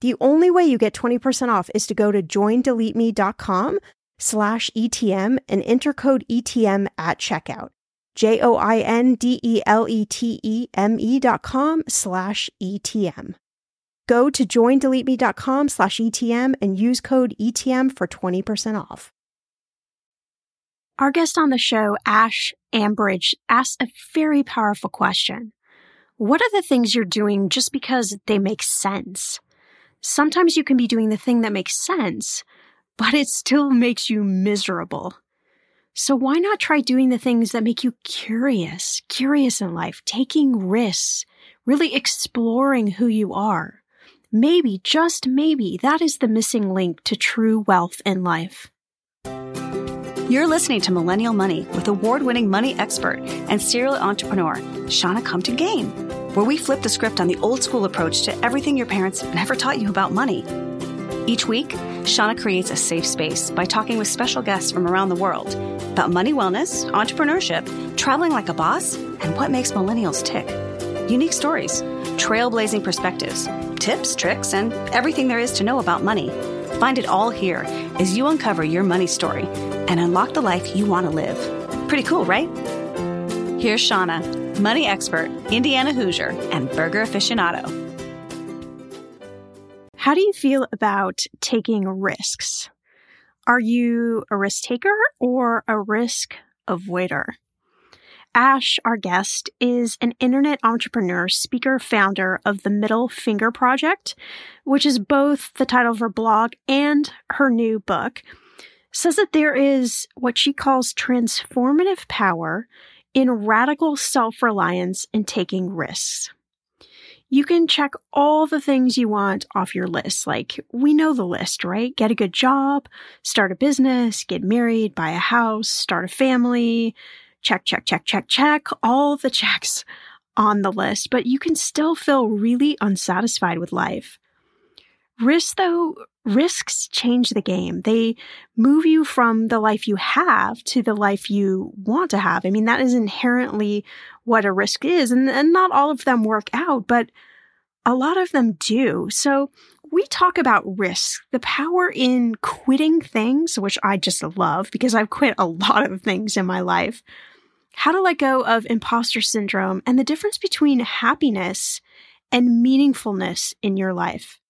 The only way you get 20% off is to go to joindeleteme.com slash ETM and enter code ETM at checkout. J O I N D E L E T E M E dot com slash ETM. Go to joindeleteme.com slash ETM and use code ETM for 20% off. Our guest on the show, Ash Ambirge, asked a very powerful question. What are the things you're doing just because they make sense? Sometimes you can be doing the thing that makes sense, but it still makes you miserable. So why not try doing the things that make you curious, curious in life, taking risks, really exploring who you are? Maybe, just maybe, that is the missing link to true wealth in life. You're listening to Millennial Money with award winning money expert and serial entrepreneur, Shannah Compton Game where we flip the script on the old school approach to everything your parents never taught you about money. Each week, Shannah creates a safe space by talking with special guests from around the world about money wellness, entrepreneurship, traveling like a boss, and what makes millennials tick. Unique stories, trailblazing perspectives, tips, tricks, and everything there is to know about money. Find it all here as you uncover your money story and unlock the life you want to live. Pretty cool, right? Here's Shannah money expert, Indiana Hoosier, and burger aficionado. How do you feel about taking risks? Are you a risk taker or a risk avoider? Ash, our guest, is an internet entrepreneur, speaker, founder of the Middle Finger Project, which is both the title of her blog and her new book. Says that there is what she calls transformative power in radical self reliance and taking risks. You can check all the things you want off your list. Like, we know the list, right? Get a good job, start a business, get married, buy a house, start a family, check, check, check, check, check, all the checks on the list, but you can still feel really unsatisfied with life. Risks, though, risks change the game. They move you from the life you have to the life you want to have. I mean, that is inherently what a risk is. And, and not all of them work out, but a lot of them do. So we talk about risks, the power in quitting things, which I just love because I've quit a lot of things in my life how to let go of imposter syndrome, and the difference between happiness and meaningfulness in your life.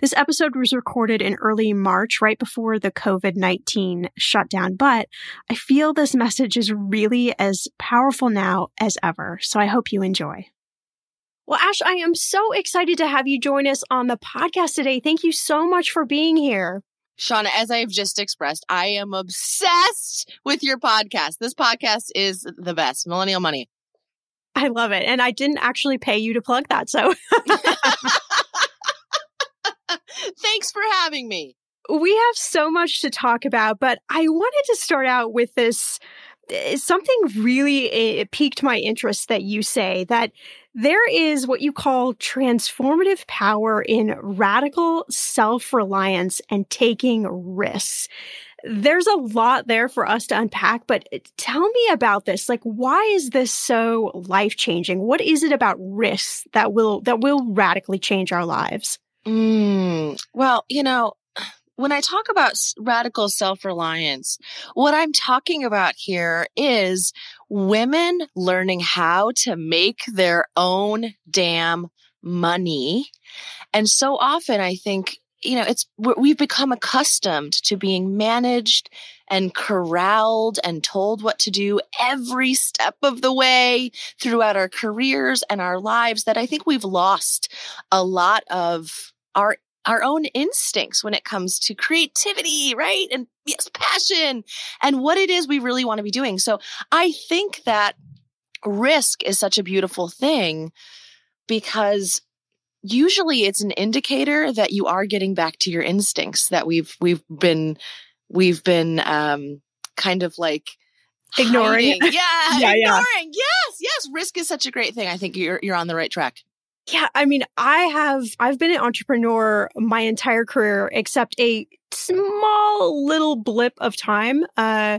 This episode was recorded in early March, right before the COVID 19 shutdown, but I feel this message is really as powerful now as ever. So I hope you enjoy. Well, Ash, I am so excited to have you join us on the podcast today. Thank you so much for being here. Shannah, as I've just expressed, I am obsessed with your podcast. This podcast is the best. Millennial Money. I love it. And I didn't actually pay you to plug that. So thanks for having me. We have so much to talk about, but I wanted to start out with this eh, something really eh, piqued my interest that you say that there is what you call transformative power in radical self reliance and taking risks. There's a lot there for us to unpack, but tell me about this. Like, why is this so life changing? What is it about risks that will, that will radically change our lives? Mm, well, you know, when I talk about radical self reliance, what I'm talking about here is women learning how to make their own damn money. And so often I think, you know, it's, we've become accustomed to being managed and corralled and told what to do every step of the way throughout our careers and our lives that I think we've lost a lot of our our own instincts when it comes to creativity, right? And yes, passion and what it is we really want to be doing. So I think that risk is such a beautiful thing because usually it's an indicator that you are getting back to your instincts that we've we've been we've been um kind of like ignoring. Yeah, yeah, ignoring. Yeah. Yes, yes. Risk is such a great thing. I think you're you're on the right track. Yeah, I mean, I have I've been an entrepreneur my entire career except a small little blip of time. Uh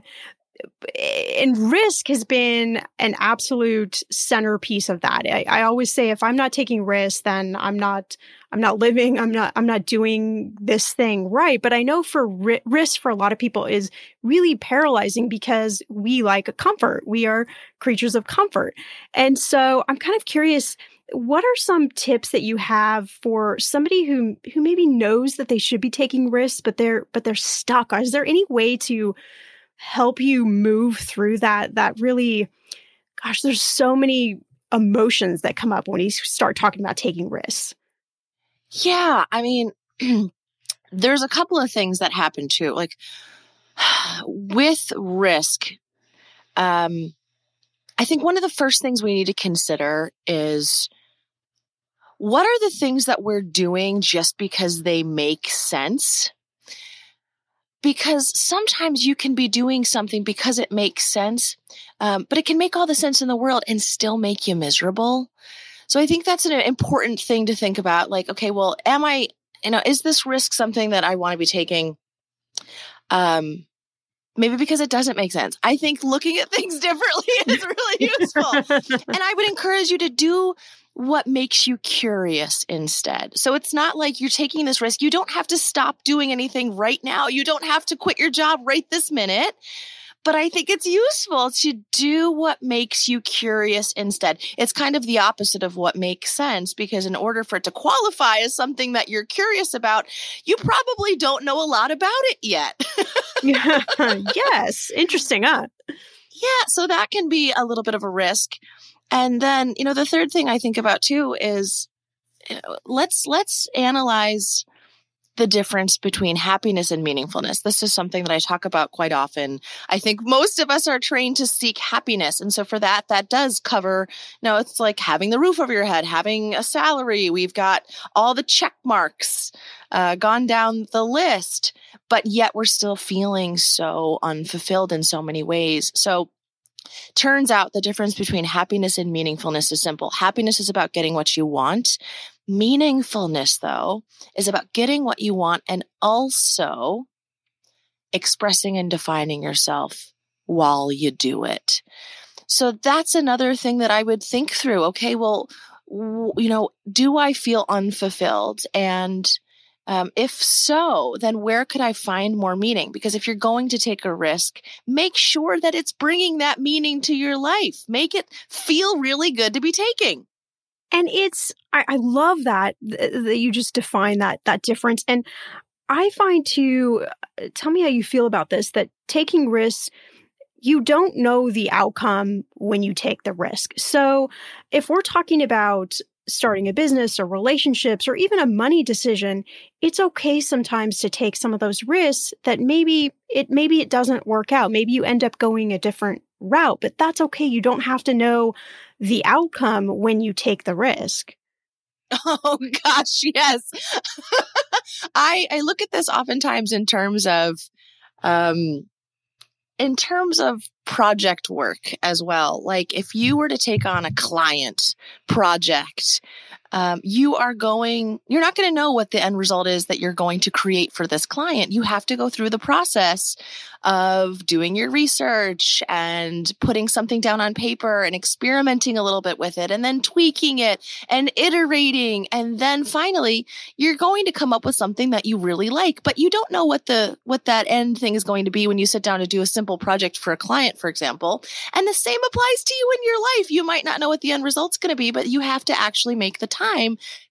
and risk has been an absolute centerpiece of that. I, I, always say if I'm not taking risks, then I'm not I'm not living. I'm not I'm not doing this thing right. But I know for ri- risk for a lot of people is really paralyzing because we like comfort. We are creatures of comfort, and so I'm kind of curious what are some tips that you have for somebody who who maybe knows that they should be taking risks but they're but they're stuck is there any way to help you move through that that really gosh there's so many emotions that come up when you start talking about taking risks yeah i mean there's a couple of things that happen too like with risk um I think one of the first things we need to consider is what are the things that we're doing just because they make sense? Because sometimes you can be doing something because it makes sense, um, but it can make all the sense in the world and still make you miserable. So I think that's an important thing to think about. Like, okay, well, am I, you know, is this risk something that I want to be taking? Um, maybe because it doesn't make sense. I think looking at things differently is really useful. and I would encourage you to do what makes you curious instead. So it's not like you're taking this risk. You don't have to stop doing anything right now. You don't have to quit your job right this minute. But I think it's useful to do what makes you curious instead. It's kind of the opposite of what makes sense because in order for it to qualify as something that you're curious about, you probably don't know a lot about it yet. yes. Interesting, huh? Yeah, so that can be a little bit of a risk. And then, you know, the third thing I think about too is let's let's analyze the difference between happiness and meaningfulness. This is something that I talk about quite often. I think most of us are trained to seek happiness. And so for that, that does cover, you know, it's like having the roof over your head, having a salary. We've got all the check marks uh, gone down the list, but yet we're still feeling so unfulfilled in so many ways. So Turns out the difference between happiness and meaningfulness is simple. Happiness is about getting what you want. Meaningfulness, though, is about getting what you want and also expressing and defining yourself while you do it. So that's another thing that I would think through. Okay, well, you know, do I feel unfulfilled? And um, if so, then where could I find more meaning? Because if you're going to take a risk, make sure that it's bringing that meaning to your life. Make it feel really good to be taking. And it's, I, I love that, that you just define that, that difference. And I find to uh, tell me how you feel about this, that taking risks, you don't know the outcome when you take the risk. So if we're talking about starting a business or relationships or even a money decision, it's okay sometimes to take some of those risks that maybe it maybe it doesn't work out. Maybe you end up going a different route, but that's okay. You don't have to know the outcome when you take the risk. Oh gosh, yes. I I look at this oftentimes in terms of um in terms of project work as well, like if you were to take on a client project, um, you are going, you're not going to know what the end result is that you're going to create for this client. You have to go through the process of doing your research and putting something down on paper and experimenting a little bit with it and then tweaking it and iterating. And then finally, you're going to come up with something that you really like, but you don't know what the, what that end thing is going to be when you sit down to do a simple project for a client, for example. And the same applies to you in your life. You might not know what the end result's going to be, but you have to actually make the time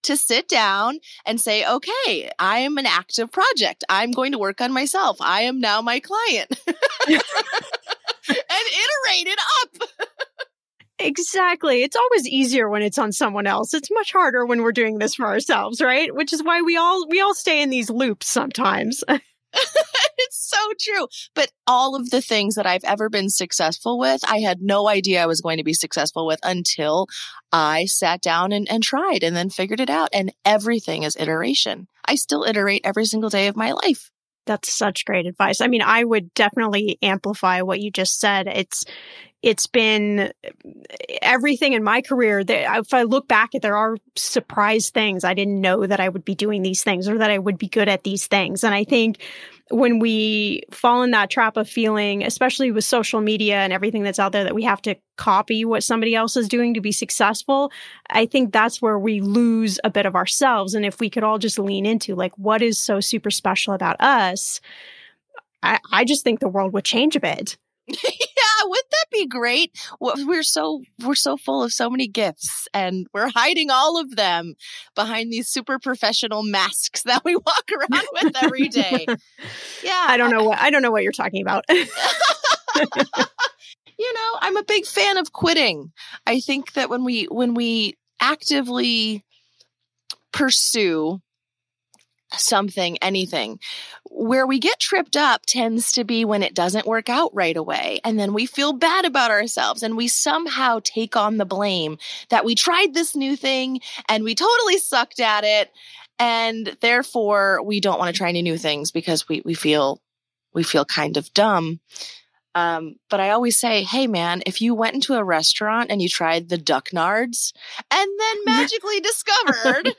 to sit down and say, okay, I am an active project. I'm going to work on myself. I am now my client and iterate it up. Exactly. It's always easier when it's on someone else. It's much harder when we're doing this for ourselves, right? Which is why we all we all stay in these loops sometimes. it's so true. But all of the things that I've ever been successful with, I had no idea I was going to be successful with until I sat down and, and tried and then figured it out. And everything is iteration. I still iterate every single day of my life. That's such great advice. I mean, I would definitely amplify what you just said. It's it's been everything in my career that if I look back at there are surprise things. I didn't know that I would be doing these things or that I would be good at these things. And I think when we fall in that trap of feeling, especially with social media and everything that's out there, that we have to copy what somebody else is doing to be successful, I think that's where we lose a bit of ourselves. And if we could all just lean into like, what is so super special about us? I, I just think the world would change a bit. Yeah, wouldn't that be great? We're so we're so full of so many gifts, and we're hiding all of them behind these super professional masks that we walk around with every day. Yeah, I don't know what I don't know what you're talking about. you know, I'm a big fan of quitting. I think that when we when we actively pursue something, anything. Where we get tripped up tends to be when it doesn't work out right away. And then we feel bad about ourselves and we somehow take on the blame that we tried this new thing and we totally sucked at it. And therefore we don't want to try any new things because we, we feel, we feel kind of dumb. Um, but I always say, hey man, if you went into a restaurant and you tried the duck nards and then magically discovered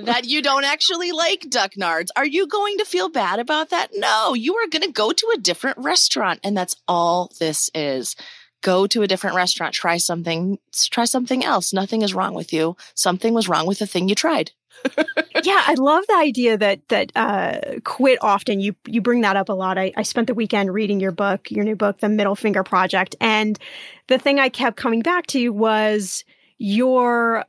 that you don't actually like duck nards, are you going to feel bad about that? No, you are going to go to a different restaurant. And that's all this is. Go to a different restaurant, try something, try something else. Nothing is wrong with you. Something was wrong with the thing you tried yeah, I love the idea that that uh, quit often. You you bring that up a lot. I, I spent the weekend reading your book, your new book, The Middle Finger Project, and the thing I kept coming back to was your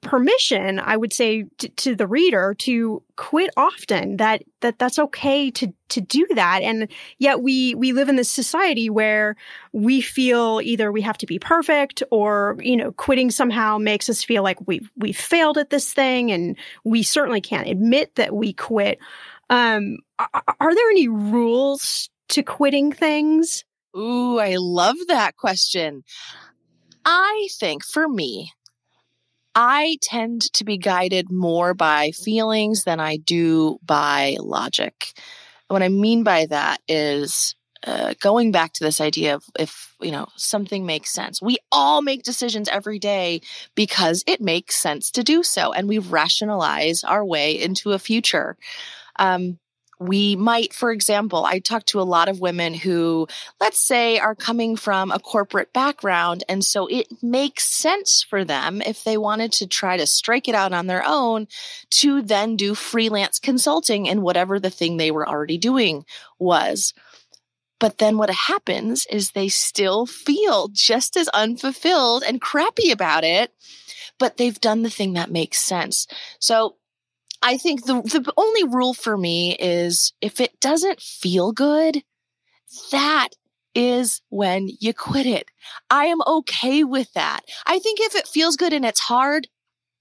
permission i would say t- to the reader to quit often that that that's okay to to do that. And yet we we live in this society where we feel either we have to be perfect or you know quitting somehow makes us feel like we we failed at this thing and we certainly can't admit that we quit. Um are, are there any rules to quitting things? Ooh i love that question. I think for me I tend to be guided more by feelings than I do by logic. What I mean by that is uh, going back to this idea of if you know something makes sense we all make decisions every day because it makes sense to do so and we rationalize our way into a future um, we might, for example, I talk to a lot of women who, let's say, are coming from a corporate background. And so it makes sense for them if they wanted to try to strike it out on their own to then do freelance consulting in whatever the thing they were already doing was. But then what happens is they still feel just as unfulfilled and crappy about it, but they've done the thing that makes sense. So I think the the only rule for me is if it doesn't feel good, that is when you quit it. I am okay with that. I think if it feels good and it's hard,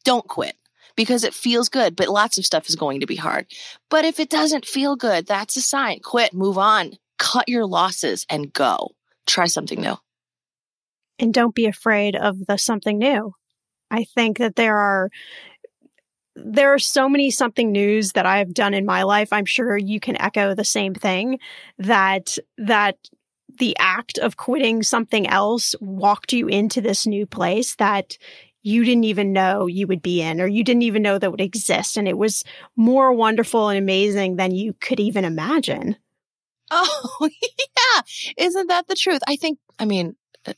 don't quit because it feels good, but lots of stuff is going to be hard. But if it doesn't feel good, that's a sign. Quit, move on, cut your losses and go. Try something new. And don't be afraid of the something new. I think that there are there are so many something news that I've done in my life. I'm sure you can echo the same thing that that the act of quitting something else walked you into this new place that you didn't even know you would be in or you didn't even know that would exist and it was more wonderful and amazing than you could even imagine. Oh, yeah. Isn't that the truth? I think I mean uh,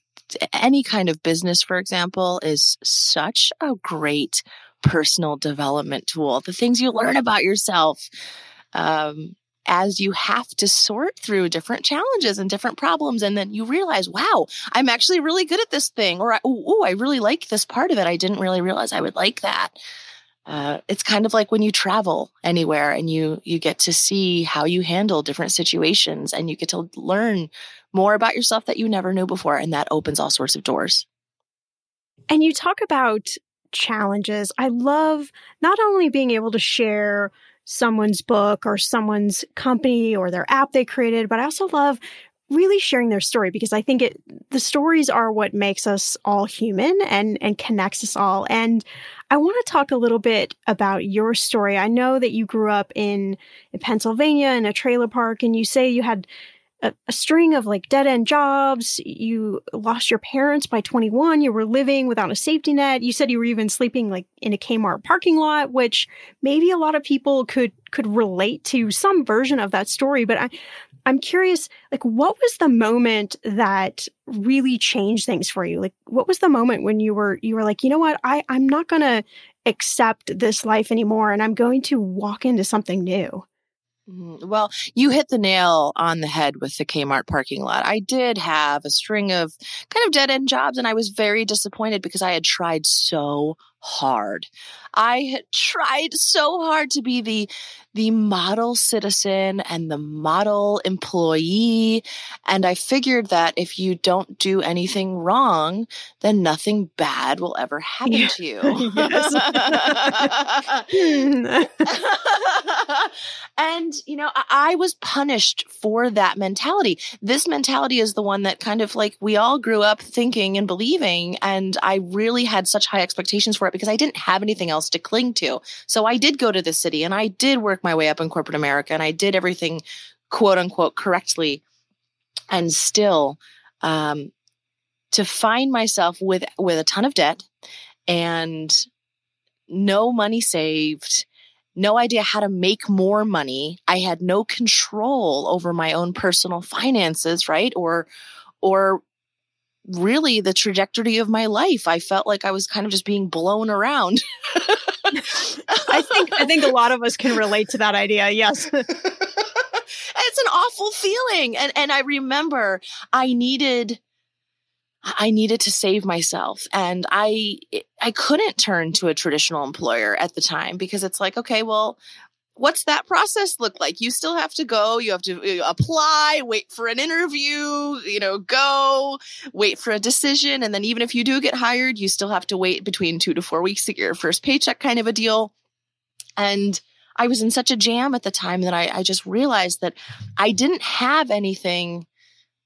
any kind of business for example is such a great personal development tool, the things you learn about yourself um, as you have to sort through different challenges and different problems. And then you realize, wow, I'm actually really good at this thing. Or, oh, I really like this part of it. I didn't really realize I would like that. Uh, it's kind of like when you travel anywhere and you you get to see how you handle different situations and you get to learn more about yourself that you never knew before and that opens all sorts of doors and you talk about challenges. I love not only being able to share someone's book or someone's company or their app they created, but I also love really sharing their story because I think it the stories are what makes us all human and and connects us all. And I want to talk a little bit about your story. I know that you grew up in, in Pennsylvania in a trailer park and you say you had a, a string of like dead end jobs. You lost your parents by 21. You were living without a safety net. You said you were even sleeping like in a Kmart parking lot, which maybe a lot of people could could relate to some version of that story. But I, I'm curious, like, what was the moment that really changed things for you? Like, what was the moment when you were you were like, you know what, I I'm not gonna accept this life anymore, and I'm going to walk into something new. Mm-hmm. Well, you hit the nail on the head with the Kmart parking lot. I did have a string of kind of dead end jobs, and I was very disappointed because I had tried so hard. I had tried so hard to be the the model citizen and the model employee and I figured that if you don't do anything wrong, then nothing bad will ever happen yeah. to you. and you know, I, I was punished for that mentality. This mentality is the one that kind of like we all grew up thinking and believing and I really had such high expectations for it because I didn't have anything else to cling to. So I did go to the city and I did work my way up in corporate America and I did everything quote unquote correctly. And still, um, to find myself with, with a ton of debt and no money saved, no idea how to make more money. I had no control over my own personal finances, right? Or, or really the trajectory of my life. I felt like I was kind of just being blown around. I think I think a lot of us can relate to that idea. Yes. it's an awful feeling. And and I remember I needed I needed to save myself and I I couldn't turn to a traditional employer at the time because it's like okay well what's that process look like? You still have to go you have to uh, apply wait for an interview you know go wait for a decision and then even if you do get hired you still have to wait between 2 to 4 weeks to get your first paycheck kind of a deal. And I was in such a jam at the time that I, I just realized that I didn't have anything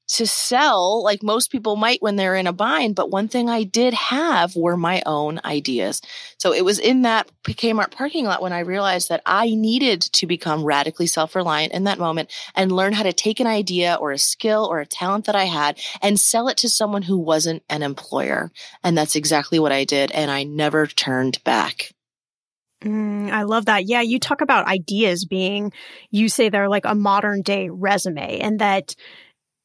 to sell like most people might when they're in a bind. But one thing I did have were my own ideas. So it was in that Kmart parking lot when I realized that I needed to become radically self reliant in that moment and learn how to take an idea or a skill or a talent that I had and sell it to someone who wasn't an employer. And that's exactly what I did. And I never turned back. Mm, I love that. Yeah, you talk about ideas being, you say they're like a modern day resume and that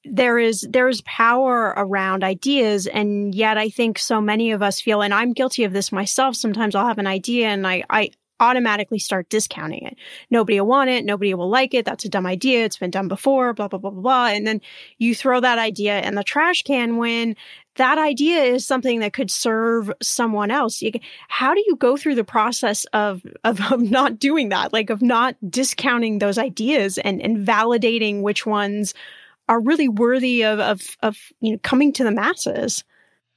there is there is power around ideas and yet i think so many of us feel and i'm guilty of this myself sometimes i'll have an idea and i i automatically start discounting it. Nobody will want it nobody will like it that's a dumb idea it's been done before blah blah blah blah blah and then you throw that idea in the trash can when that idea is something that could serve someone else. How do you go through the process of, of of not doing that? Like of not discounting those ideas and and validating which ones are really worthy of, of, of, you know, coming to the masses.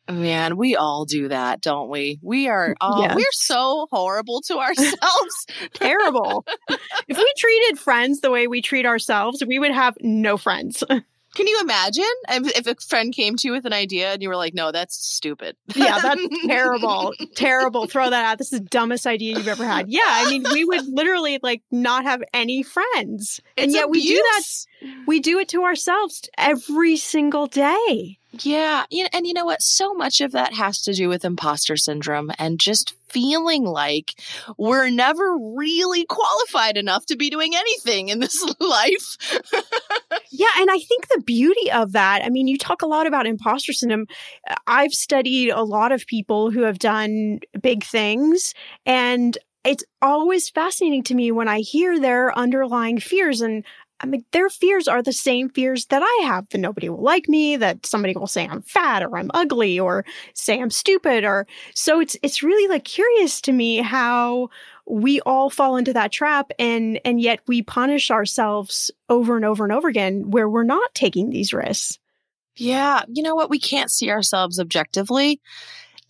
Man, we all do that, don't we? We are mm, oh, all, yes. we're so horrible to ourselves. Terrible. if we treated friends the way we treat ourselves, we would have no friends. Can you imagine if, a friend came to you with an idea and you were like, no, that's stupid? yeah, that's terrible. terrible. Throw that out. This is the dumbest idea you've ever had. Yeah. I mean, we would literally like not have any friends. It's and yet abuse. we do that. We do it to ourselves every single day. Yeah. And you know what? So much of that has to do with imposter syndrome and just feeling like we're never really qualified enough to be doing anything in this life. yeah. And I think the beauty of that, I mean, you talk a lot about imposter syndrome. Uh, I've studied a lot of people who have done big things and it's always fascinating to me when I hear their underlying fears. And I mean, their fears are the same fears that I have that nobody will like me, that somebody will say I'm fat or I'm ugly or say I'm stupid or so it's it's really like curious to me how we all fall into that trap and and yet we punish ourselves over and over and over again where we're not taking these risks. Yeah, you know what? We can't see ourselves objectively.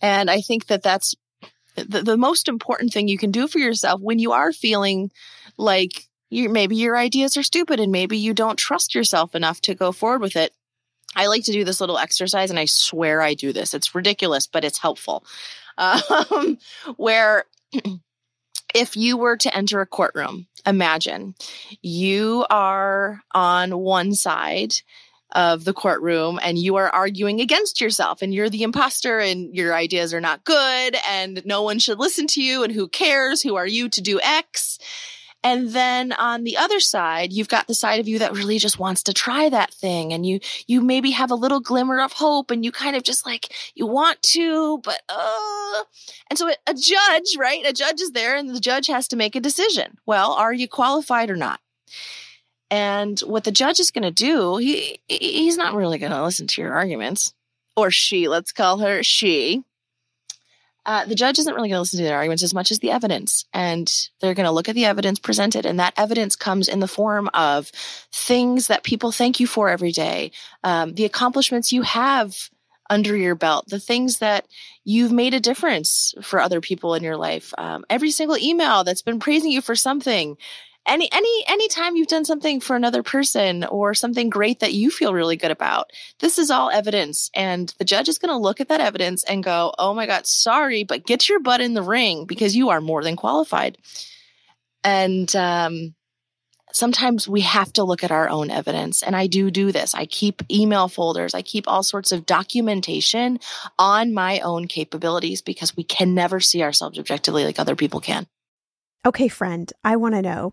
And I think that that's the, the most important thing you can do for yourself when you are feeling like you maybe your ideas are stupid and maybe you don't trust yourself enough to go forward with it. I like to do this little exercise and I swear I do this. It's ridiculous, but it's helpful. Um, where if you were to enter a courtroom, imagine you are on one side of the courtroom and you are arguing against yourself and you're the imposter and your ideas are not good and no one should listen to you and who cares? Who are you to do X? And then on the other side, you've got the side of you that really just wants to try that thing. And you, you maybe have a little glimmer of hope and you kind of just like, you want to, but, uh, and so a judge, right? A judge is there and the judge has to make a decision. Well, are you qualified or not? And what the judge is going to do, he, he's not really going to listen to your arguments or she, let's call her she uh, the judge isn't really going to listen to their arguments as much as the evidence. And they're going to look at the evidence presented. And that evidence comes in the form of things that people thank you for every day, um, the accomplishments you have under your belt, the things that you've made a difference for other people in your life, um, every single email that's been praising you for something any any anytime you've done something for another person or something great that you feel really good about this is all evidence. And the judge is going to look at that evidence and go oh my god sorry but get your butt in the ring because you are more than qualified. And um, sometimes we have to look at our own evidence. And i do do this. I keep email folders. I keep all sorts of documentation on my own capabilities because we can never see ourselves objectively like other people can. Okay, friend, I want to know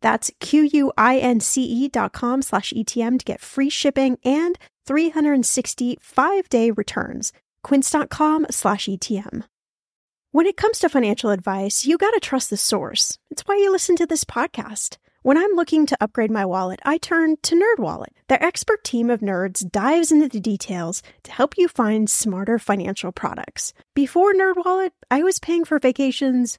That's Q-U-I-N-C-E dot com slash ETM to get free shipping and 365 day returns. Quince.com slash ETM. When it comes to financial advice, you gotta trust the source. It's why you listen to this podcast. When I'm looking to upgrade my wallet, I turn to NerdWallet. Their expert team of nerds dives into the details to help you find smarter financial products. Before NerdWallet, I was paying for vacations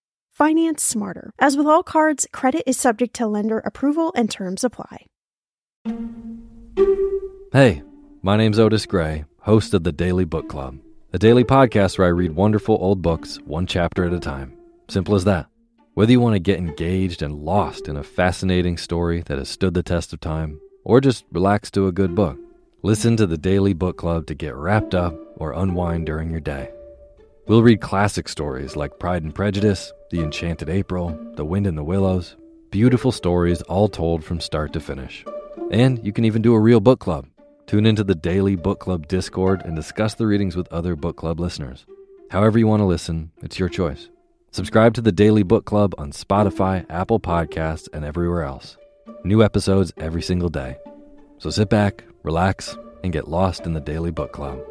Finance smarter. As with all cards, credit is subject to lender approval and terms apply. Hey, my name's Otis Gray, host of the Daily Book Club, a daily podcast where I read wonderful old books one chapter at a time. Simple as that. Whether you want to get engaged and lost in a fascinating story that has stood the test of time, or just relax to a good book, listen to the Daily Book Club to get wrapped up or unwind during your day. We'll read classic stories like Pride and Prejudice, The Enchanted April, The Wind in the Willows. Beautiful stories all told from start to finish. And you can even do a real book club. Tune into the daily book club Discord and discuss the readings with other book club listeners. However, you want to listen, it's your choice. Subscribe to the Daily Book Club on Spotify, Apple Podcasts, and everywhere else. New episodes every single day. So sit back, relax, and get lost in the Daily Book Club.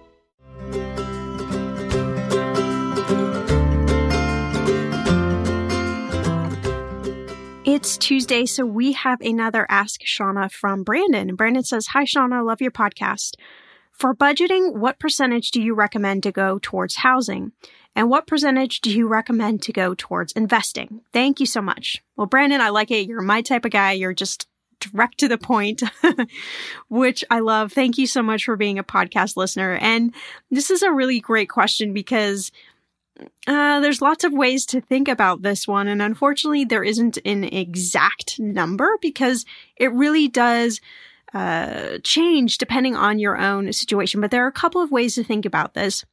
It's Tuesday, so we have another Ask Shannah from Brandon. Brandon says, Hi, Shannah, love your podcast. For budgeting, what percentage do you recommend to go towards housing? And what percentage do you recommend to go towards investing? Thank you so much. Well, Brandon, I like it. You're my type of guy. You're just direct to the point, which I love. Thank you so much for being a podcast listener. And this is a really great question because uh, there's lots of ways to think about this one. And unfortunately, there isn't an exact number because it really does uh, change depending on your own situation. But there are a couple of ways to think about this.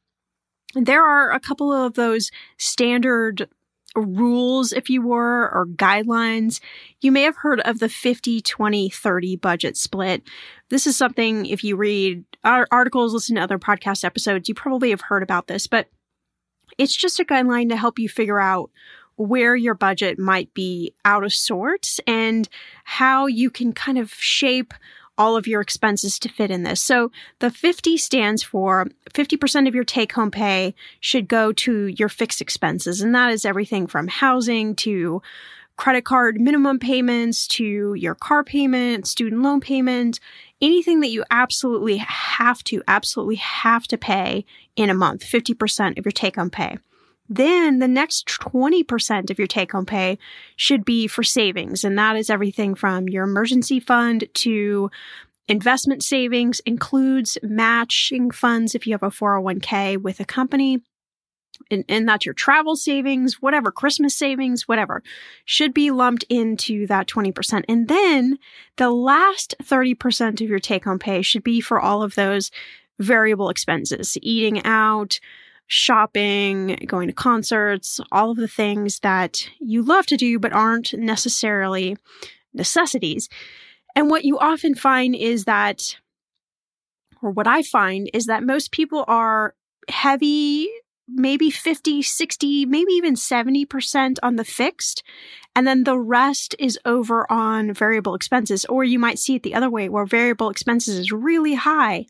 There are a couple of those standard rules, if you were, or guidelines. You may have heard of the 50, 20, 30 budget split. This is something, if you read our articles, listen to other podcast episodes, you probably have heard about this, but it's just a guideline to help you figure out where your budget might be out of sorts and how you can kind of shape all of your expenses to fit in this. So the 50 stands for 50% of your take home pay should go to your fixed expenses. And that is everything from housing to credit card minimum payments to your car payment, student loan payment, anything that you absolutely have to, absolutely have to pay in a month, 50% of your take home pay. Then the next 20% of your take home pay should be for savings. And that is everything from your emergency fund to investment savings, includes matching funds if you have a 401k with a company. And, and that's your travel savings, whatever, Christmas savings, whatever, should be lumped into that 20%. And then the last 30% of your take home pay should be for all of those variable expenses, eating out, shopping, going to concerts, all of the things that you love to do but aren't necessarily necessities. And what you often find is that, or what I find is that most people are heavy, maybe 50, 60, maybe even 70% on the fixed. And then the rest is over on variable expenses. Or you might see it the other way where variable expenses is really high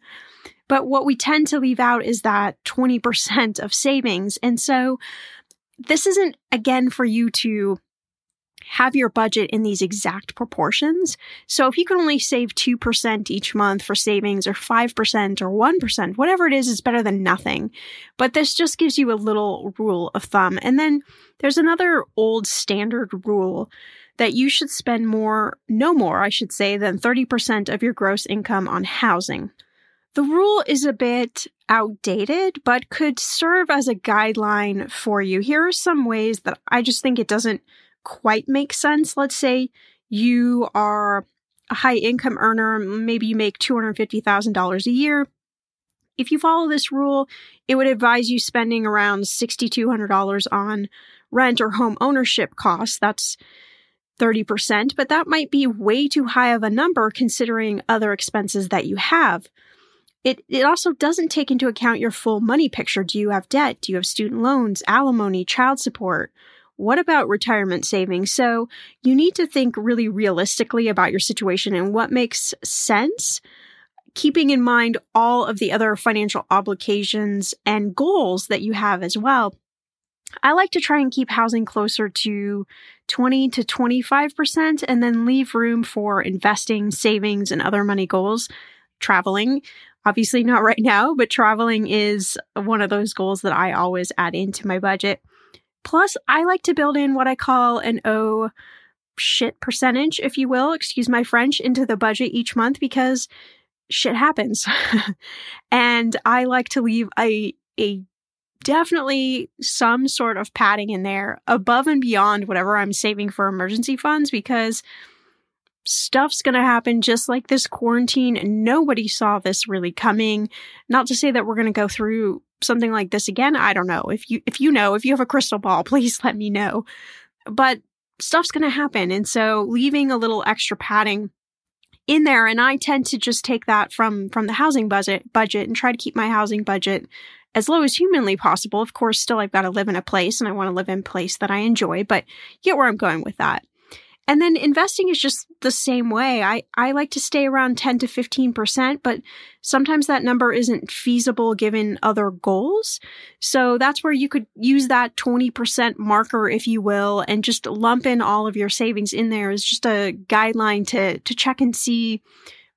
but what we tend to leave out is that 20% of savings. And so this isn't again for you to have your budget in these exact proportions. So if you can only save 2% each month for savings or 5% or 1%, whatever it is, is better than nothing. But this just gives you a little rule of thumb. And then there's another old standard rule that you should spend more, no more, I should say, than 30% of your gross income on housing. The rule is a bit outdated, but could serve as a guideline for you. Here are some ways that I just think it doesn't quite make sense. Let's say you are a high income earner, maybe you make $250,000 a year. If you follow this rule, it would advise you spending around $6,200 on rent or home ownership costs. That's 30%, but that might be way too high of a number considering other expenses that you have. It, it also doesn't take into account your full money picture. Do you have debt? Do you have student loans, alimony, child support? What about retirement savings? So you need to think really realistically about your situation and what makes sense, keeping in mind all of the other financial obligations and goals that you have as well. I like to try and keep housing closer to 20 to 25% and then leave room for investing, savings, and other money goals traveling. Obviously, not right now, but traveling is one of those goals that I always add into my budget. Plus, I like to build in what I call an oh shit percentage, if you will, excuse my French, into the budget each month because shit happens. and I like to leave a, a definitely some sort of padding in there above and beyond whatever I'm saving for emergency funds because stuff's going to happen just like this quarantine. Nobody saw this really coming. Not to say that we're going to go through something like this again. I don't know. If you if you know, if you have a crystal ball, please let me know. But stuff's going to happen. And so leaving a little extra padding in there and I tend to just take that from from the housing budget budget and try to keep my housing budget as low as humanly possible. Of course, still I've got to live in a place and I want to live in a place that I enjoy, but get where I'm going with that. And then investing is just the same way. I, I like to stay around 10 to 15%, but sometimes that number isn't feasible given other goals. So that's where you could use that 20% marker, if you will, and just lump in all of your savings in there just a guideline to, to check and see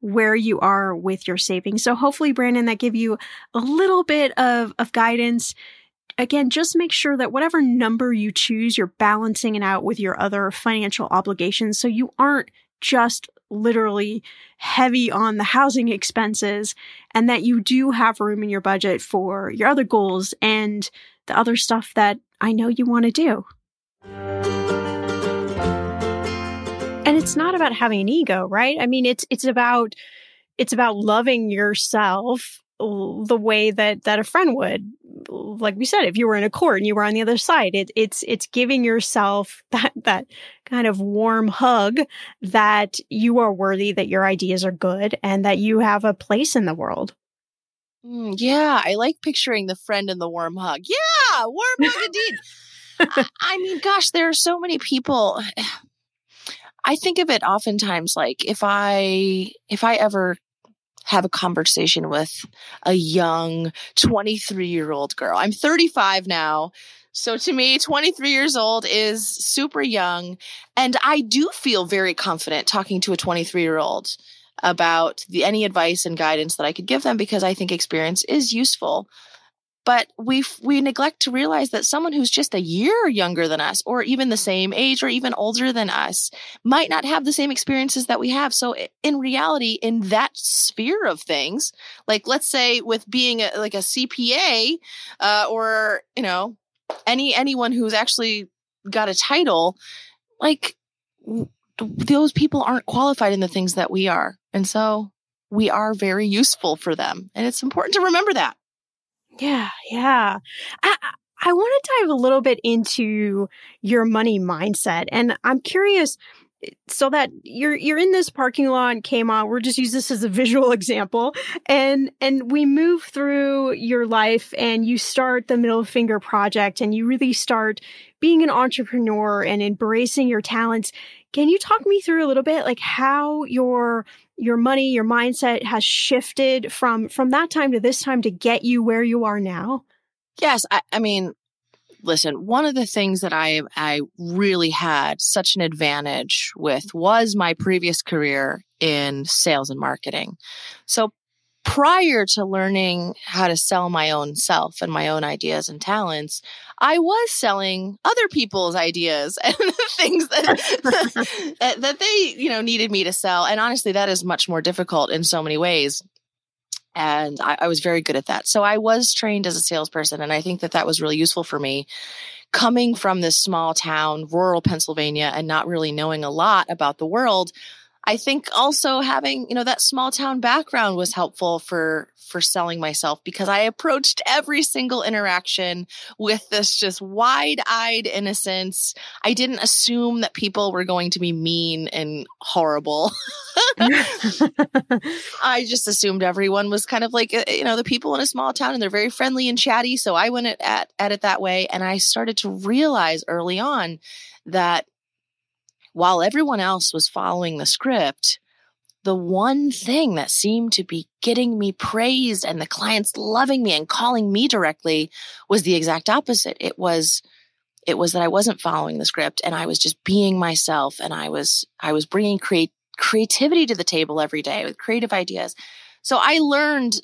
where you are with your savings. So hopefully, Brandon, that give you a little bit of, of guidance again, just make sure that whatever number you choose, you're balancing it out with your other financial obligations. So you aren't just literally heavy on the housing expenses and that you do have room in your budget for your other goals and the other stuff that I know you want to do. And it's not about having an ego, right? I mean, it's it's about it's about loving yourself the way that that a friend would. Like we said if you were in a court and you were on the other side it, it's it's giving yourself that that kind of warm hug that you are worthy that your ideas are good and that you have a place in the world. Mm, yeah i like picturing the friend and the warm hug. Yeah warm hug indeed. I, I mean gosh there are so many people. I think of it oftentimes like if I if I ever have a conversation with a young 23 year old girl. I'm 35 now. So to me, 23 years old is super young. And I do feel very confident talking to a 23 year old about the, any advice and guidance that I could give them because I think experience is useful but we we neglect to realize that someone who's just a year younger than us or even the same age or even older than us might not have the same experiences that we have. So in reality in that sphere of things like let's say with being a, like a cpa uh, or you know any anyone who's actually got a title like those people aren't qualified in the things that we are. And so we are very useful for them. And it's important to remember that yeah, yeah. I, I want to dive a little bit into your money mindset. And I'm curious eh, so that you're you're in this parking lot came on we'll just use this as a visual example and and we move through your life and you start the middle finger project and you really start being an entrepreneur and embracing your talents can you talk me through a little bit like how your your money, your mindset has shifted from from that time to this time to get you where you are now? Yes, I, I mean, listen, one of the things that I I really had such an advantage with was my previous career in sales and marketing. So prior to learning how to sell my own self and my own ideas and talents, I was selling other people's ideas and things that, that, that they, you know, needed me to sell. And honestly, that is much more difficult in so many ways. And I, I was very good at that. So I was trained as a salesperson. And I think that that was really useful for me coming from this small town, rural Pennsylvania, and not really knowing a lot about the world. I think also having, you know, that small town background was helpful for for selling myself because I approached every single interaction with this just wide-eyed innocence. I didn't assume that people were going to be mean and horrible. I just assumed everyone was kind of like, uh, you know, the people in a small town and they're very friendly and chatty, so I went at at it that way and I started to realize early on that while everyone else was following the script, the one thing that seemed to be getting me praised and the clients loving me and calling me directly was the exact opposite. It was, it was that I wasn't following the script and I was just being myself and I was, I was bringing create, creativity to the table every day with creative ideas. So I learned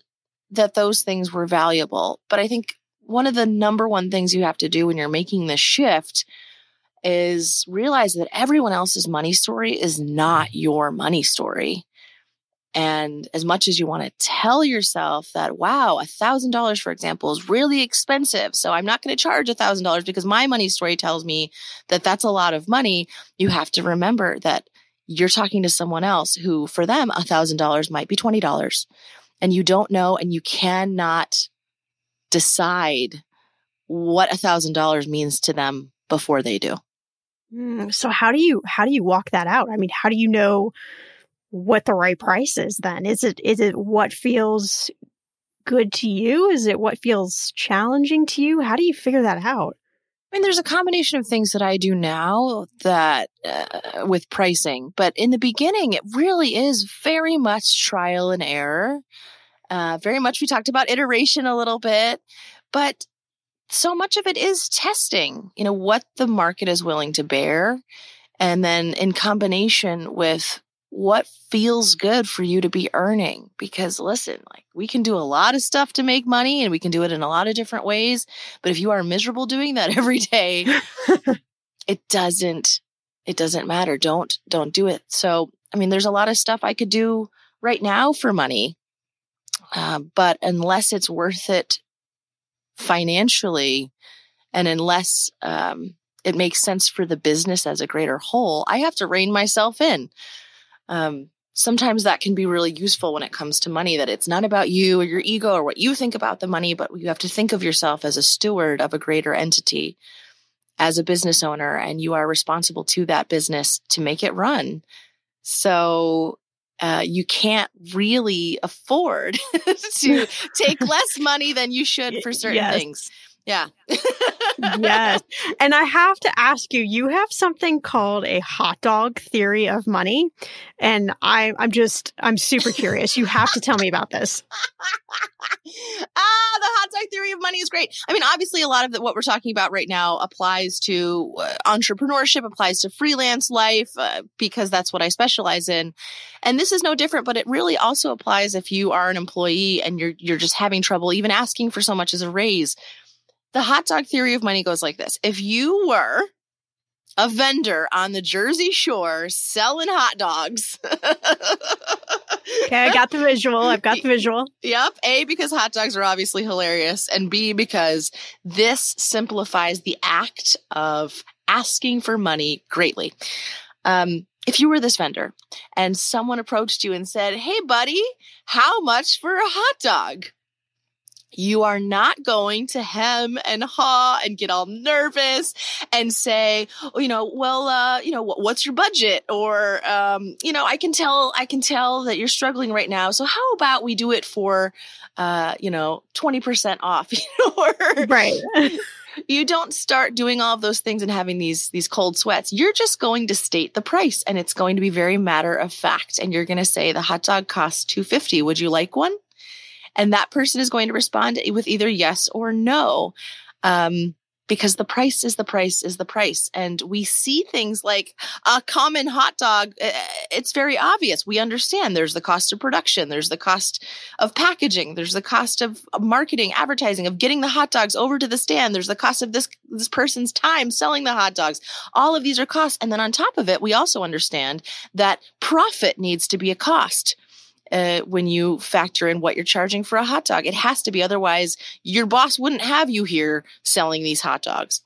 that those things were valuable. But I think one of the number one things you have to do when you're making this shift is realize that everyone else's money story is not your money story. And as much as you want to tell yourself that, wow, a thousand dollars, for example, is really expensive. So I'm not going to charge a thousand dollars because my money story tells me that that's a lot of money. You have to remember that you're talking to someone else who for them, a thousand dollars might be $20 and you don't know and you cannot decide what a thousand dollars means to them before they do. Mm, so how do you how do you walk that out? I mean, how do you know what the right price is then? Is it is it what feels good to you? Is it what feels challenging to you? How do you figure that out? I mean, there's a combination of things that I do now that uh, with pricing, but in the beginning, it really is very much trial and error. Uh, very much, we talked about iteration a little bit, but so much of it is testing, you know, what the market is willing to bear. And then in combination with what feels good for you to be earning. Because listen, like we can do a lot of stuff to make money and we can do it in a lot of different ways. But if you are miserable doing that every day, it doesn't, it doesn't matter. Don't, don't do it. So, I mean, there's a lot of stuff I could do right now for money. Uh, but unless it's worth it financially and unless, um, it makes sense for the business as a greater whole, I have to rein myself in. Um, sometimes that can be really useful when it comes to money that it's not about you or your ego or what you think about the money, but you have to think of yourself as a steward of a greater entity as a business owner and you are responsible to that business to make it run. So uh, you can't really afford to take less money than you should for certain yes. things. Yeah. yes. And I have to ask you, you have something called a hot dog theory of money. And I, I'm just, I'm super curious. You have to tell me about this. ah, the hot dog theory of money is great. I mean, obviously, a lot of the, what we're talking about right now applies to uh, entrepreneurship, applies to freelance life, uh, because that's what I specialize in. And this is no different, but it really also applies if you are an employee and you're, you're just having trouble even asking for so much as a raise the hot dog theory of money goes like this. If you were a vendor on the Jersey Shore selling hot dogs. okay, I got the visual. I've got the visual. Yep. A, because hot dogs are obviously hilarious. And B, because this simplifies the act of asking for money greatly. Um, if you were this vendor and someone approached you and said, Hey, buddy, how much for a hot dog? You are not going to hem and haw and get all nervous and say, oh, you know, well, uh, you know, what's your budget? Or, um, you know, I can tell, I can tell that you're struggling right now. So how about we do it for, uh, you know, 20% off, you know, right. you don't start doing all of those things and having these these cold sweats you're just going to state the price and it's going to be very matter of fact and you're going to say the hot dog costs 250 would you like one and that person is going to respond with either yes or no. Um, because the price is the price is the price. And we see things like a common hot dog. Eh, eh, it's very obvious. We understand there's the cost of production. There's the cost of packaging. There's the cost of marketing, advertising, of getting the hot dogs over to the stand. There's the cost of this, this person's time selling the hot dogs. All of these are costs. And then on top of it, we also understand that profit needs to be a cost uh, when you factor in what you're charging for a hot dog. It has to be. Otherwise, your boss wouldn't have you here selling these hot dogs.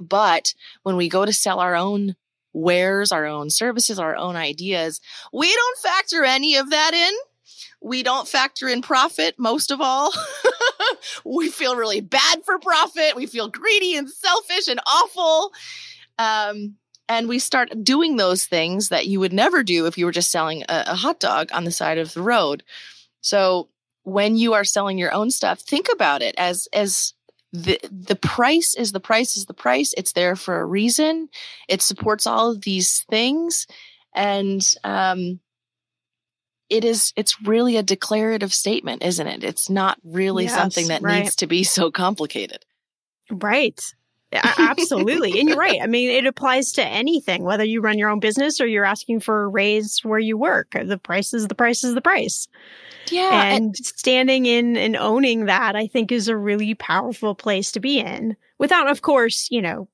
But when we go to sell our own wares, our own services, our own ideas, we don't factor any of that in. We don't factor in profit most of all. we feel really bad for profit. We feel greedy and selfish and awful. Um, and we start doing those things that you would never do if you were just selling a, a, hot dog on the side of the road. So when you are selling your own stuff, think about it as as the the price is the price is the price. It's there for a reason. It supports all of these things, and um, it is it's really a declarative statement, isn't it? It's not really yes, something that right. needs to be so complicated. Right. Absolutely. and you're right. I mean, it applies to anything, whether you run your own business or you're asking for a raise where you work. The price is the price is the price. Yeah. And, and standing in and owning that, I think, is a really powerful place to be in without, of course, you know,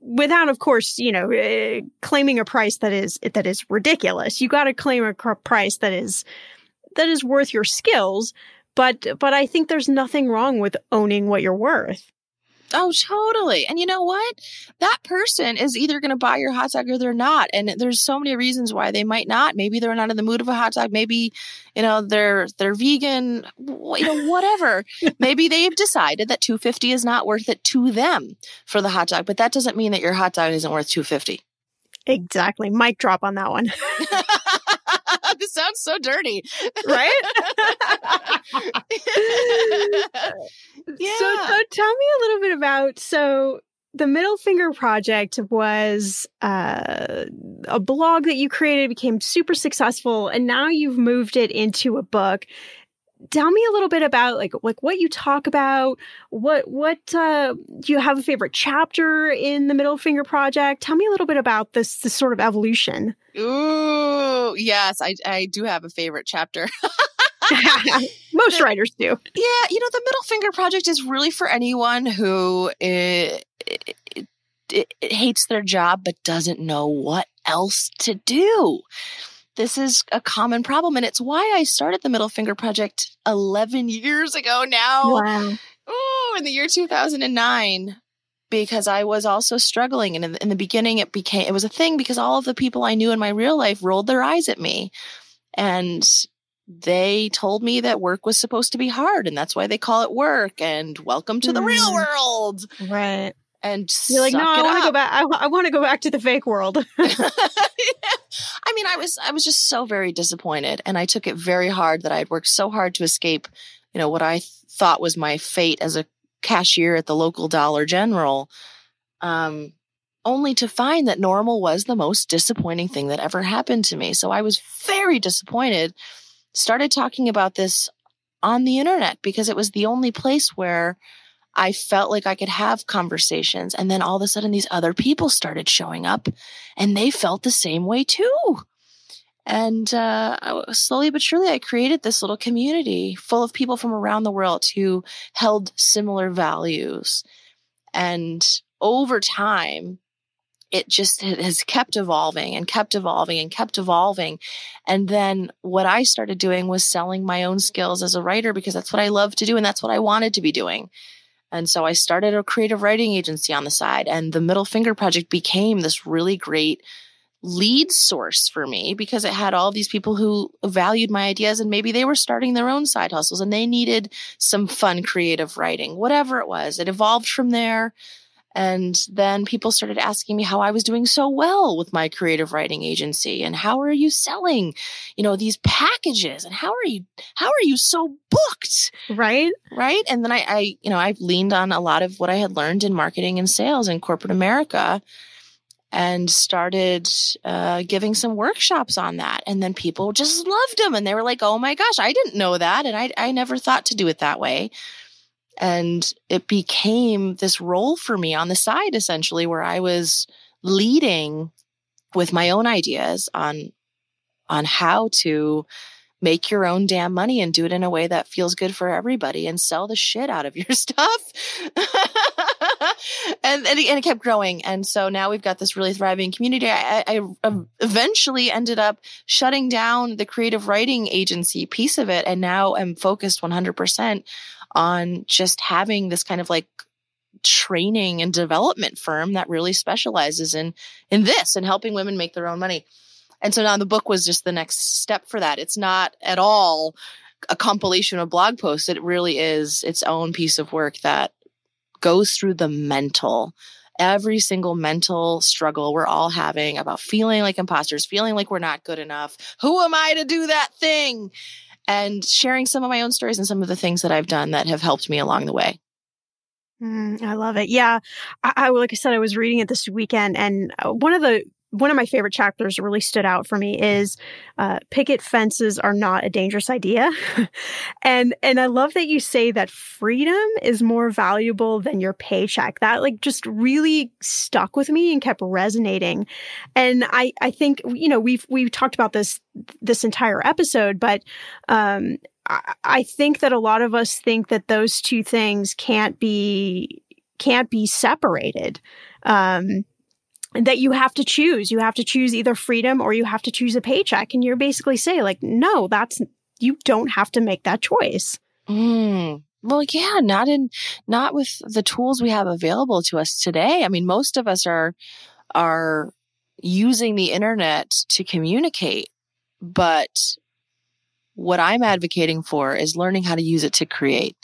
without of course you know uh, claiming a price that is that is ridiculous you got to claim a price that is that is worth your skills but but i think there's nothing wrong with owning what you're worth Oh, totally. And you know what? That person is either going to buy your hot dog or they're not. And there's so many reasons why they might not. Maybe they're not in the mood of a hot dog. Maybe, you know, they're they're vegan, you know, whatever. Maybe they've decided that 250 is not worth it to them for the hot dog, but that doesn't mean that your hot dog isn't worth 250. Exactly. Mic drop on that one. this sounds so dirty. Right? yeah. So, so tell me a little bit about so the Middle Finger Project was uh, a blog that you created, became super successful, and now you've moved it into a book. Tell me a little bit about like like what you talk about. What what uh, do you have a favorite chapter in the Middle Finger Project? Tell me a little bit about this this sort of evolution. Ooh, yes, I I do have a favorite chapter. Most writers do. Yeah, you know, the Middle Finger Project is really for anyone who it, it, it, it hates their job but doesn't know what else to do. This is a common problem, and it's why I started the Middle Finger Project 11 years ago now. Wow. Oh, in the year 2009 because I was also struggling. And in the, in the, beginning, it became, it was a thing because all of the people I knew in my real life rolled their eyes at me. And they told me that work was supposed to be hard and that's why they call it work and welcome to the real Mm. world. Right. And You're like, no, I want to go back. I, I want to go back to the fake world. I mean, I was I was just so very disappointed, and I took it very hard that I had worked so hard to escape, you know, what I th- thought was my fate as a cashier at the local Dollar General, um, only to find that normal was the most disappointing thing that ever happened to me. So I was very disappointed. Started talking about this on the internet because it was the only place where I felt like I could have conversations. And then all of a sudden, these other people started showing up and they felt the same way too. And uh, slowly but surely, I created this little community full of people from around the world who held similar values. And over time, it just has kept evolving and kept evolving and kept evolving. And then what I started doing was selling my own skills as a writer because that's what I love to do and that's what I wanted to be doing. And so I started a creative writing agency on the side, and the Middle Finger Project became this really great lead source for me because it had all these people who valued my ideas and maybe they were starting their own side hustles and they needed some fun creative writing, whatever it was. It evolved from there. And then people started asking me how I was doing so well with my creative writing agency and how are you selling, you know, these packages and how are you, how are you so booked? right? right and then I, I you know i've leaned on a lot of what i had learned in marketing and sales in corporate america and started uh, giving some workshops on that and then people just loved them and they were like oh my gosh i didn't know that and i, I never thought to do it that way and it became this role for me on the side essentially where i was leading with my own ideas on on how to make your own damn money and do it in a way that feels good for everybody and sell the shit out of your stuff. and, and, it, and it kept growing. And so now we've got this really thriving community. I, I, I eventually ended up shutting down the creative writing agency piece of it. And now I'm focused 100% on just having this kind of like training and development firm that really specializes in, in this and helping women make their own money. And so now the book was just the next step for that. It's not at all a compilation of blog posts. It really is its own piece of work that goes through the mental, every single mental struggle we're all having about feeling like imposters, feeling like we're not good enough. Who am I to do that thing? And sharing some of my own stories and some of the things that I've done that have helped me along the way. Mm, I love it. Yeah, I, I like I said, I was reading it this weekend, and uh, one of the one of my favorite chapters really stood out for me is uh, picket fences are not a dangerous idea, and and I love that you say that freedom is more valuable than your paycheck. That like just really stuck with me and kept resonating, and I I think you know we've we've talked about this this entire episode, but um, I, I think that a lot of us think that those two things can't be can't be separated. Um, that you have to choose. You have to choose either freedom or you have to choose a paycheck. And you're basically saying, like, no, that's you don't have to make that choice. Mm, Well, yeah, not in, not with the tools we have available to us today. I mean, most of us are, are using the internet to communicate, but what I'm advocating for is learning how to use it to create.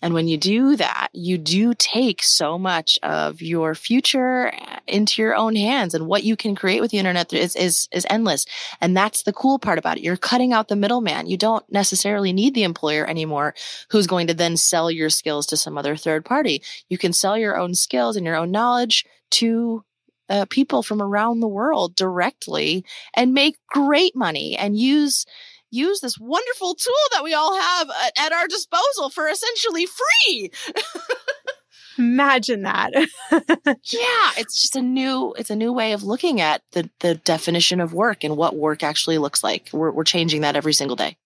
And when you do that, you do take so much of your future into your own hands and what you can create with the internet is, is, is endless. And that's the cool part about it. You're cutting out the middleman. You don't necessarily need the employer anymore who's going to then sell your skills to some other third party. You can sell your own skills and your own knowledge to uh, people from around the world directly and make great money and use use this wonderful tool that we all have at, our disposal for essentially free. Imagine that. yeah, it's just a new it's a new way of looking at the the definition of work and what work actually looks like. We're we're changing that every single day.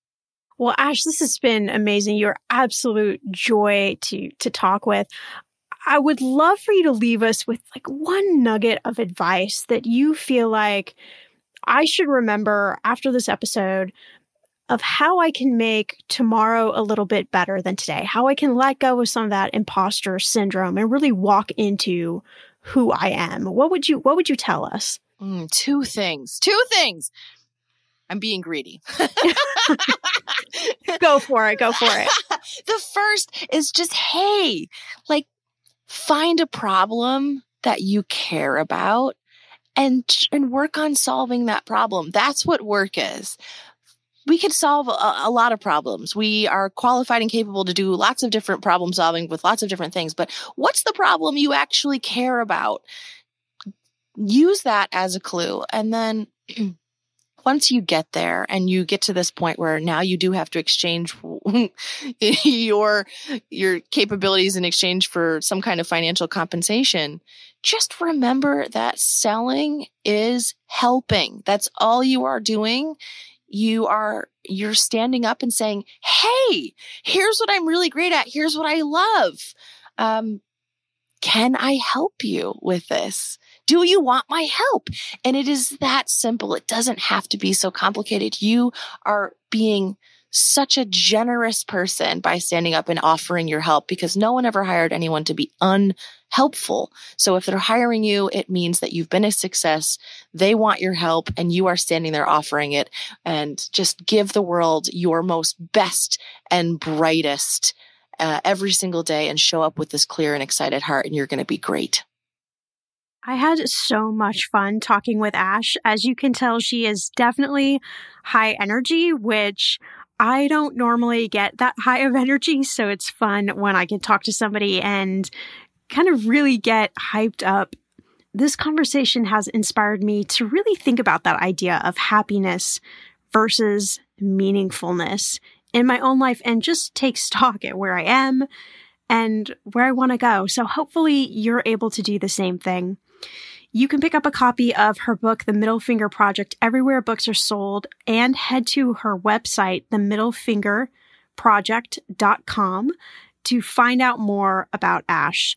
Well, Ash, this has been amazing. You're absolute joy to to talk with. I would love for you to leave us with like one nugget of advice that you feel like I should remember after this episode of how I can make tomorrow a little bit better than today, how I can let go of some of that imposter syndrome and really walk into who I am. What would you what would you tell us? Mm, two things. Two things. I'm being greedy. go for it. Go for it. the first is just hey, like find a problem that you care about and and work on solving that problem. That's what work is we can solve a, a, lot of problems. We are qualified and capable to do lots of different problem solving with lots of different things. But what's the problem you actually care about? Use that as a clue. And then once you get there and you get to this point where now you do have to exchange your your capabilities in exchange for some kind of financial compensation just remember that selling is helping that's all you are doing you are you're standing up and saying hey here's what i'm really great at. Here's what i love. Um, can i help you with this? Do you want my help? And it is that simple. It doesn't have to be so complicated. You are being such a generous person by standing up and offering your help because no one ever hired anyone to be unhelpful. So if they're hiring you, it means that you've been a success. They want your help and you are standing there offering it and just give the world your most best and brightest uh, every single day and show up with this clear and excited heart and you're going to be great. I had so much fun talking with Ash. As you can tell, she is definitely high energy, which I don't normally get that high of energy, so it's fun when I can talk to somebody and kind of really get hyped up. This conversation has inspired me to really think about that idea of happiness versus meaningfulness in my own life and just take stock at where I am and where I want to go. So hopefully you're able to do the same thing. You can pick up a copy of her book, The Middle Finger Project, everywhere books are sold, and head to her website, themiddlefingerproject.com, to find out more about Ash.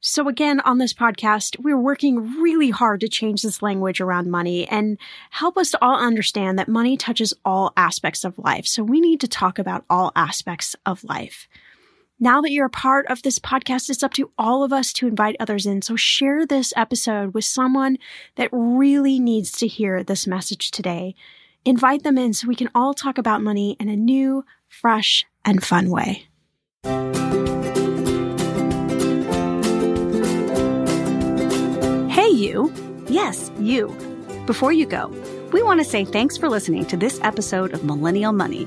So, again, on this podcast, we're working really hard to change this language around money and help us to all understand that money touches all aspects of life. So, we need to talk about all aspects of life. Now that you're a part of this podcast, it's up to all of us to invite others in. So share this episode with someone that really needs to hear this message today. Invite them in so we can all talk about money in a new, fresh, and fun way. Hey, you. Yes, you. Before you go, we want to say thanks for listening to this episode of Millennial Money.